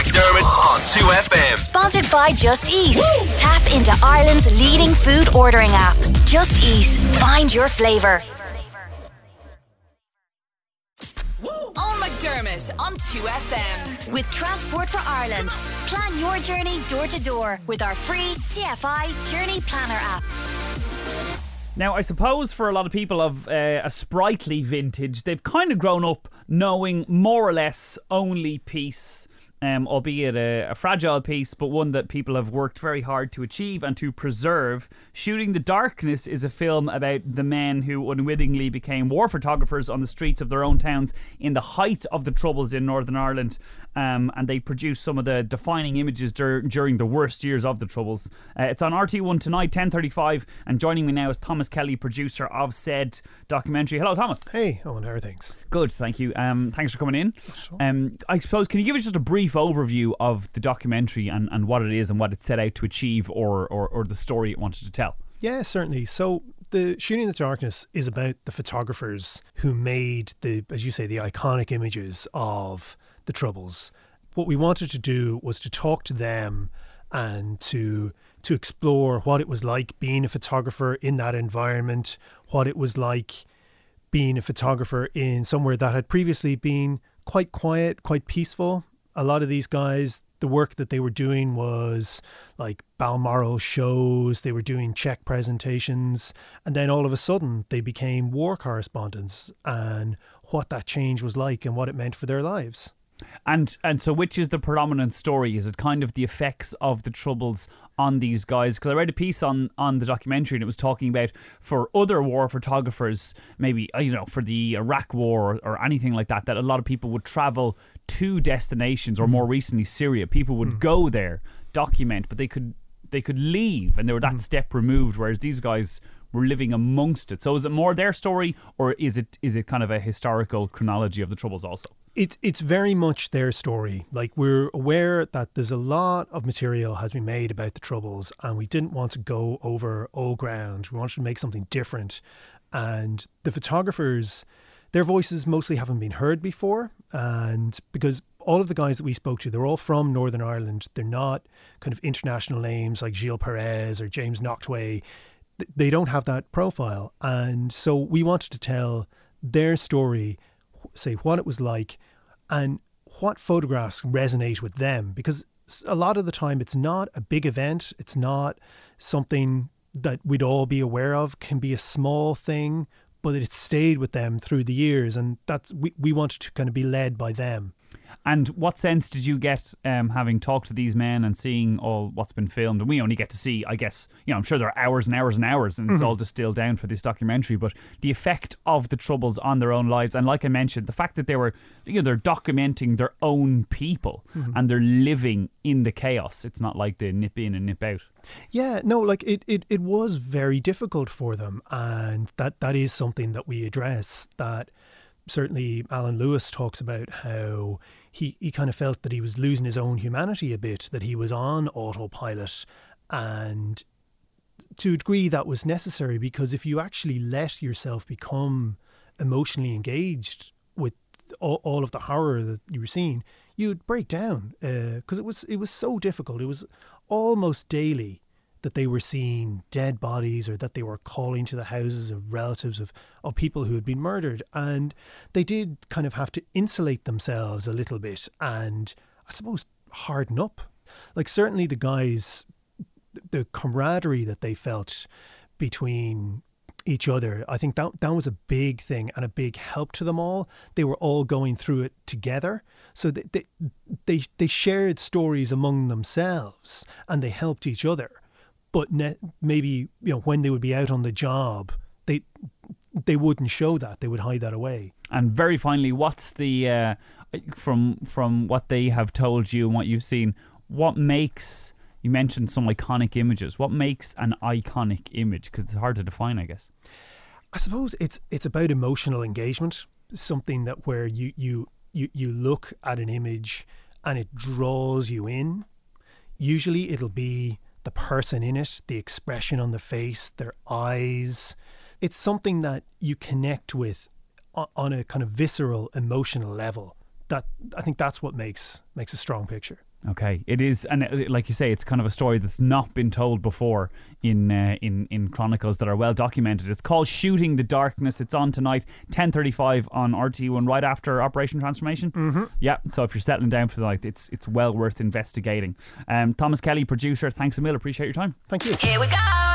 McDermott on 2FM. Sponsored by Just Eat. Tap into Ireland's leading food ordering app. Just Eat. Find your flavour. On McDermott on 2FM. With Transport for Ireland. Plan your journey door to door with our free TFI Journey Planner app. Now, I suppose for a lot of people of uh, a sprightly vintage, they've kind of grown up knowing more or less only peace um, albeit a, a, fragile peace, but one that people have worked very hard to achieve and to preserve. Shooting the Darkness is a film about the men who unwittingly became war photographers on the streets of their own towns in the height of the Troubles in Northern Ireland. Um, and they produced some of the defining images dur- during the worst years of the Troubles. Uh, it's on RTÉ One tonight, 10.35, and joining me now is Thomas Kelly, producer of said documentary. Hello, Thomas. Hey, Eoghan, how are things? Good, thank you. Um, thanks for coming in. Um, I suppose, can you give us just a brief brief overview of the documentary and, and what it is and what it set out to achieve or, or, or the story it wanted to tell? Yeah, certainly. So the shooting in the darkness is about the photographers who made the as you say the iconic images of the troubles what we wanted to do was to talk to them and to to explore what it was like being a photographer in that environment what it was like being a photographer in somewhere that had previously been quite quiet quite peaceful a lot of these guys, the work that they were doing was like Balmoral shows, they were doing cheque presentations, and then all of a sudden they became war correspondents and what that change was like and what it meant for their lives. And and so, which is the predominant story? Is it kind of the effects of the troubles on these guys? Because I read a piece on on the documentary, and it was talking about for other war photographers, maybe uh, you know, for the Iraq War or, or anything like that, that a lot of people would travel to destinations, or more recently Syria. People would mm. go there, document, but they could they could leave, and they were that mm. step removed. Whereas these guys were living amongst it. So is it more their story, or is it is it kind of a historical chronology of the troubles also? It's it's very much their story. Like we're aware that there's a lot of material has been made about the troubles, and we didn't want to go over old ground. We wanted to make something different, and the photographers. Their voices mostly haven't been heard before, and because all of the guys that we spoke to, they're all from Northern Ireland. They're not kind of international names like Gilles Peress or James Nachtwey they don't have that profile. And so we wanted to tell their story, say what it was like, and what photographs resonate with them. Because a lot of the time, it's not a big event, it's not something that we'd all be aware of, can be a small thing, but it stayed with them through the years. And that's we, we wanted to kind of be led by them. And what sense did you get um, having talked to these men and seeing all what's been filmed? And we only get to see, I guess, you know, I'm sure there are hours and hours and hours, and it's mm-hmm. all distilled down for this documentary. But the effect of the troubles on their own lives, and like I mentioned, the fact that they were, you know, they're documenting their own people mm-hmm. and they're living in the chaos. It's not like they nip in and nip out. Yeah, no, like it, it, it was very difficult for them, and that that is something that we address. That certainly Alan Lewis talks about how he, he kind of felt that he was losing his own humanity a bit, that he was on autopilot. And to a degree, that was necessary because if you actually let yourself become emotionally engaged with all, all of the horror that you were seeing, you'd break down because uh, it was it was so difficult. It was almost daily that they were seeing dead bodies or that they were calling to the houses of relatives of, of people who had been murdered. And they did kind of have to insulate themselves a little bit and I suppose harden up. Like, certainly the guys, the camaraderie that they felt between each other. I think that that was a big thing and a big help to them all. They were all going through it together, so they they they, they shared stories among themselves and they helped each other but ne- maybe you know when they would be out on the job, they they wouldn't show that. They would hide that away. And very finally, what's the uh, from from what they have told you and what you've seen? What makes you mentioned some iconic images? What makes an iconic image? Because it's hard to define, I guess. I suppose it's it's about emotional engagement. Something that where you you you you look at an image and it draws you in. Usually, it'll be the person in it, the expression on the face, their eyes. It's something that you connect with on a kind of visceral, emotional level. That I think that's what makes makes a strong picture. Okay, it is, and uh, like you say, it's kind of a story that's not been told before in uh, in in chronicles that are well documented. It's called "Shooting the Darkness." It's on tonight, ten thirty five on RTÉ One, right after Operation Transformation. Mm-hmm. Yeah, so if you're settling down for the night, it's it's well worth investigating. Um, Thomas Kelly, producer. Thanks a mil. Appreciate your time. Thank you. Here we go.